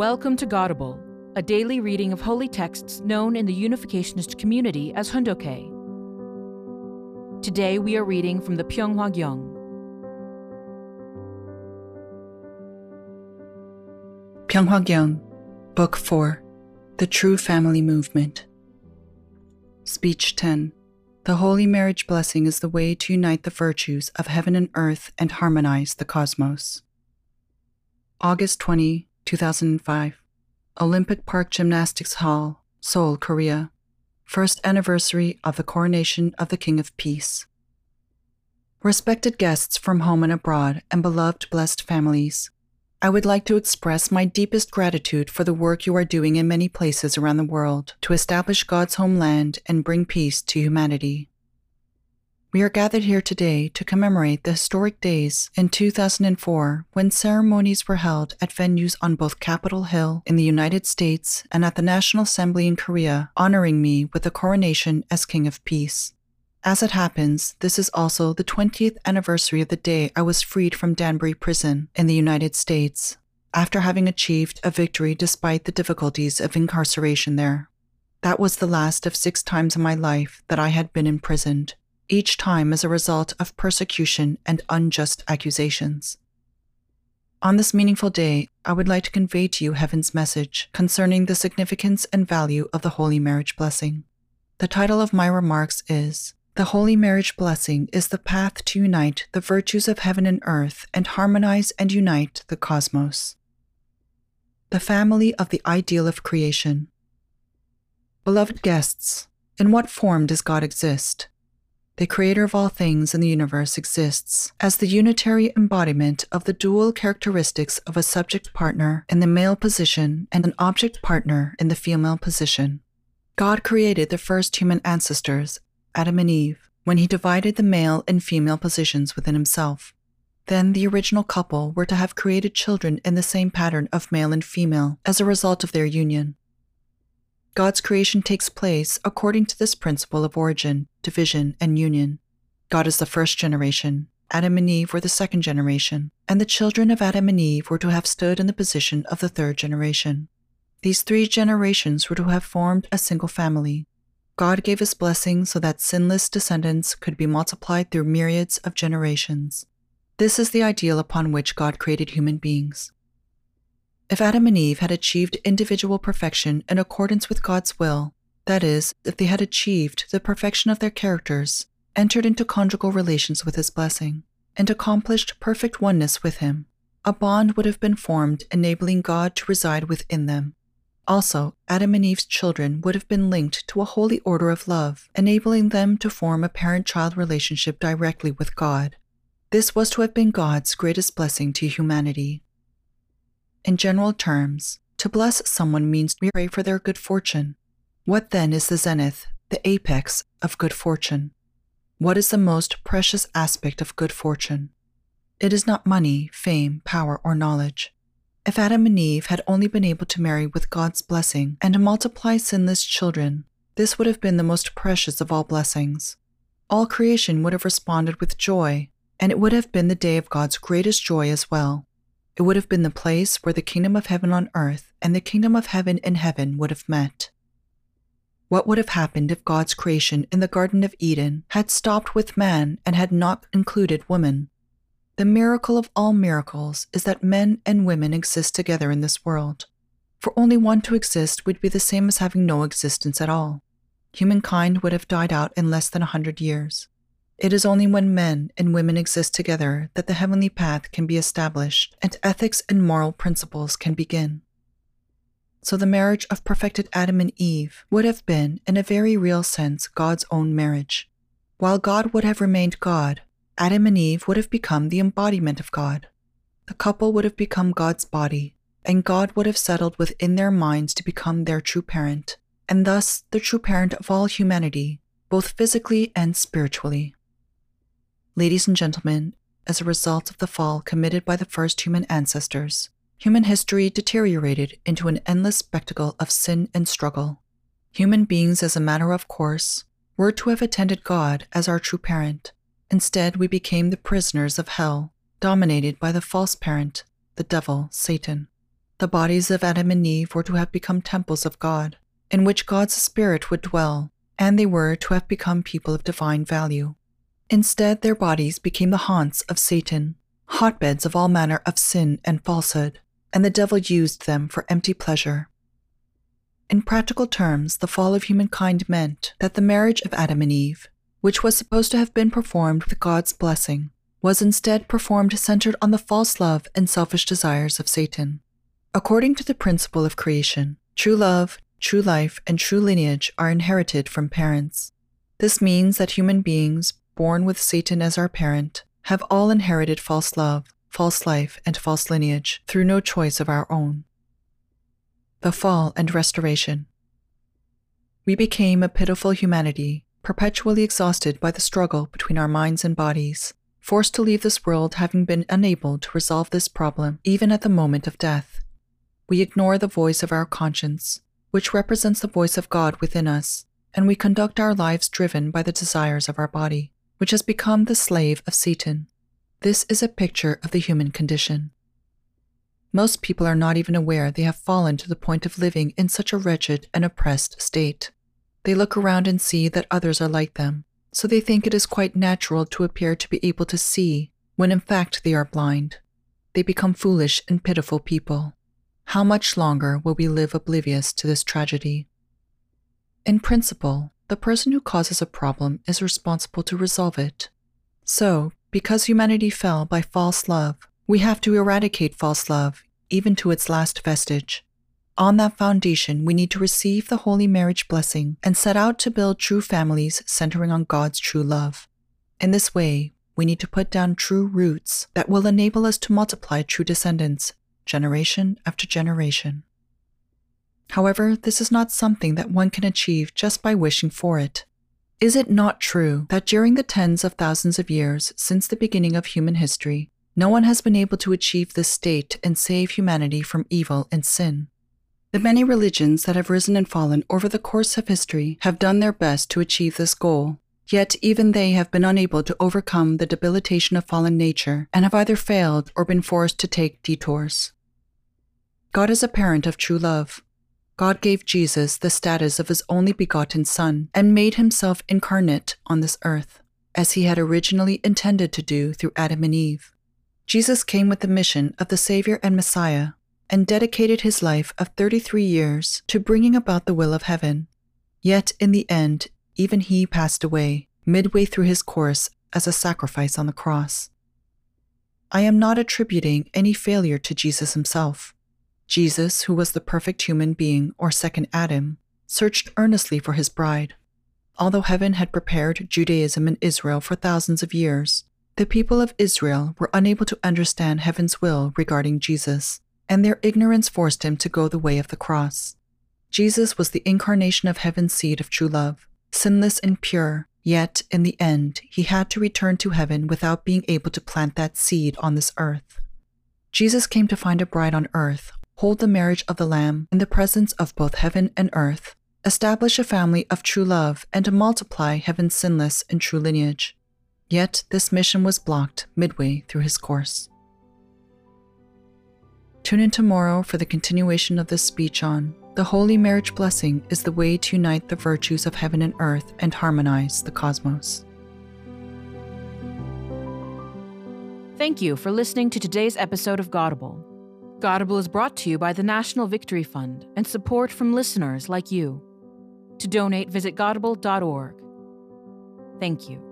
Welcome to Godible, a daily reading of holy texts known in the Unificationist community as Hundoke. Today we are reading from the Pyeonghwa Gyeong. Pyeonghwa Gyeong, Book 4 The True Family Movement. Speech 10 The Holy Marriage Blessing is the way to unite the virtues of heaven and earth and harmonize the cosmos. August 20, 2005. Olympic Park Gymnastics Hall, Seoul, Korea. First anniversary of the coronation of the King of Peace. Respected guests from home and abroad, and beloved blessed families, I would like to express my deepest gratitude for the work you are doing in many places around the world to establish God's homeland and bring peace to humanity. We are gathered here today to commemorate the historic days in 2004 when ceremonies were held at venues on both Capitol Hill in the United States and at the National Assembly in Korea, honoring me with the coronation as King of Peace. As it happens, this is also the 20th anniversary of the day I was freed from Danbury Prison in the United States, after having achieved a victory despite the difficulties of incarceration there. That was the last of six times in my life that I had been imprisoned each time as a result of persecution and unjust accusations. On this meaningful day, I would like to convey to you Heaven's message concerning the significance and value of the Holy Marriage Blessing. The title of my remarks is The Holy Marriage Blessing is the path to unite the virtues of heaven and earth and harmonize and unite the cosmos. The family of the ideal of creation. Beloved guests, in what form does God exist? The creator of all things in the universe, exists as the unitary embodiment of the dual characteristics of a subject partner in the male position and an object partner in the female position. God created the first human ancestors, Adam and Eve, when he divided the male and female positions within himself. Then the original couple were to have created children in the same pattern of male and female as a result of their union. God's creation takes place according to this principle of origin, division, and union. God is the first generation, Adam and Eve were the second generation, and the children of Adam and Eve were to have stood in the position of the third generation. These three generations were to have formed a single family. God gave his blessing so that sinless descendants could be multiplied through myriads of generations. This is the ideal upon which God created human beings. If Adam and Eve had achieved individual perfection in accordance with God's will, that is, if they had achieved the perfection of their characters, entered into conjugal relations with His blessing, and accomplished perfect oneness with Him, a bond would have been formed enabling God to reside within them. Also, Adam and Eve's children would have been linked to a holy order of love, enabling them to form a parent child relationship directly with God. This was to have been God's greatest blessing to humanity. In general terms, to bless someone means to pray for their good fortune. What then is the zenith, the apex of good fortune? What is the most precious aspect of good fortune? It is not money, fame, power, or knowledge. If Adam and Eve had only been able to marry with God's blessing and to multiply sinless children, this would have been the most precious of all blessings. All creation would have responded with joy, and it would have been the day of God's greatest joy as well. It would have been the place where the kingdom of heaven on earth and the kingdom of heaven in heaven would have met. What would have happened if God's creation in the Garden of Eden had stopped with man and had not included woman? The miracle of all miracles is that men and women exist together in this world. For only one to exist would be the same as having no existence at all. Humankind would have died out in less than a hundred years. It is only when men and women exist together that the heavenly path can be established and ethics and moral principles can begin. So the marriage of perfected Adam and Eve would have been, in a very real sense, God's own marriage. While God would have remained God, Adam and Eve would have become the embodiment of God. The couple would have become God's body, and God would have settled within their minds to become their true parent, and thus the true parent of all humanity, both physically and spiritually. Ladies and gentlemen, as a result of the fall committed by the first human ancestors, human history deteriorated into an endless spectacle of sin and struggle. Human beings, as a matter of course, were to have attended God as our true parent. Instead, we became the prisoners of hell, dominated by the false parent, the devil, Satan. the bodies of Adam and Eve were to have become temples of God, in which God's Spirit would dwell, and they were to have become people of divine value. Instead, their bodies became the haunts of Satan, hotbeds of all manner of sin and falsehood, and the devil used them for empty pleasure. In practical terms, the fall of humankind meant that the marriage of Adam and Eve, which was supposed to have been performed with God's blessing, was instead performed centered on the false love and selfish desires of Satan. According to the principle of creation, true love, true life, and true lineage are inherited from parents. This means that human beings, born with Satan as our parent, have all inherited false love, false life, and false lineage through no choice of our own the fall and restoration. We became a pitiful humanity, perpetually exhausted by the struggle between our minds and bodies, forced to leave this world having been unable to resolve this problem even at the moment of death. We ignore the voice of our conscience, which represents the voice of God within us, and we conduct our lives driven by the desires of our body, which has become the slave of Satan. This is a picture of the human condition. Most people are not even aware they have fallen to the point of living in such a wretched and oppressed state. They look around and see that others are like them, so they think it is quite natural to appear to be able to see, when in fact they are blind. They become foolish and pitiful people. How much longer will we live oblivious to this tragedy? In principle, the person who causes a problem is responsible to resolve it. So, because humanity fell by false love, we have to eradicate false love, even to its last vestige. On that foundation, we need to receive the holy marriage blessing and set out to build true families centering on God's true love. In this way, we need to put down true roots that will enable us to multiply true descendants, generation after generation. However, this is not something that one can achieve just by wishing for it. Is it not true that during the tens of thousands of years since the beginning of human history, no one has been able to achieve this state and save humanity from evil and sin. The many religions that have risen and fallen over the course of history have done their best to achieve this goal, yet even they have been unable to overcome the debilitation of fallen nature and have either failed or been forced to take detours. God is a parent of true love. God gave Jesus the status of his only begotten Son and made himself incarnate on this earth, as he had originally intended to do through Adam and Eve. Jesus came with the mission of the Savior and Messiah and dedicated his life of 33 years to bringing about the will of heaven. Yet in the end, even he passed away, midway through his course, as a sacrifice on the cross. I am not attributing any failure to Jesus himself. Jesus, who was the perfect human being, or second Adam, searched earnestly for his bride. Although heaven had prepared Judaism and Israel for thousands of years, the people of Israel were unable to understand heaven's will regarding Jesus, and their ignorance forced him to go the way of the cross. Jesus was the incarnation of heaven's seed of true love, sinless and pure, yet in the end, he had to return to heaven without being able to plant that seed on this earth. Jesus came to find a bride on earth, hold the marriage of the Lamb in the presence of both heaven and earth, establish a family of true love, and to multiply heaven's sinless and true lineage. Yet this mission was blocked midway through his course. Tune in tomorrow for the continuation of this speech on The Holy Marriage Blessing is the way to unite the virtues of heaven and earth and harmonize the cosmos. Thank you for listening to today's episode of Godible. Godible is brought to you by the National Victory Fund and support from listeners like you. To donate, visit godible.org. Thank you.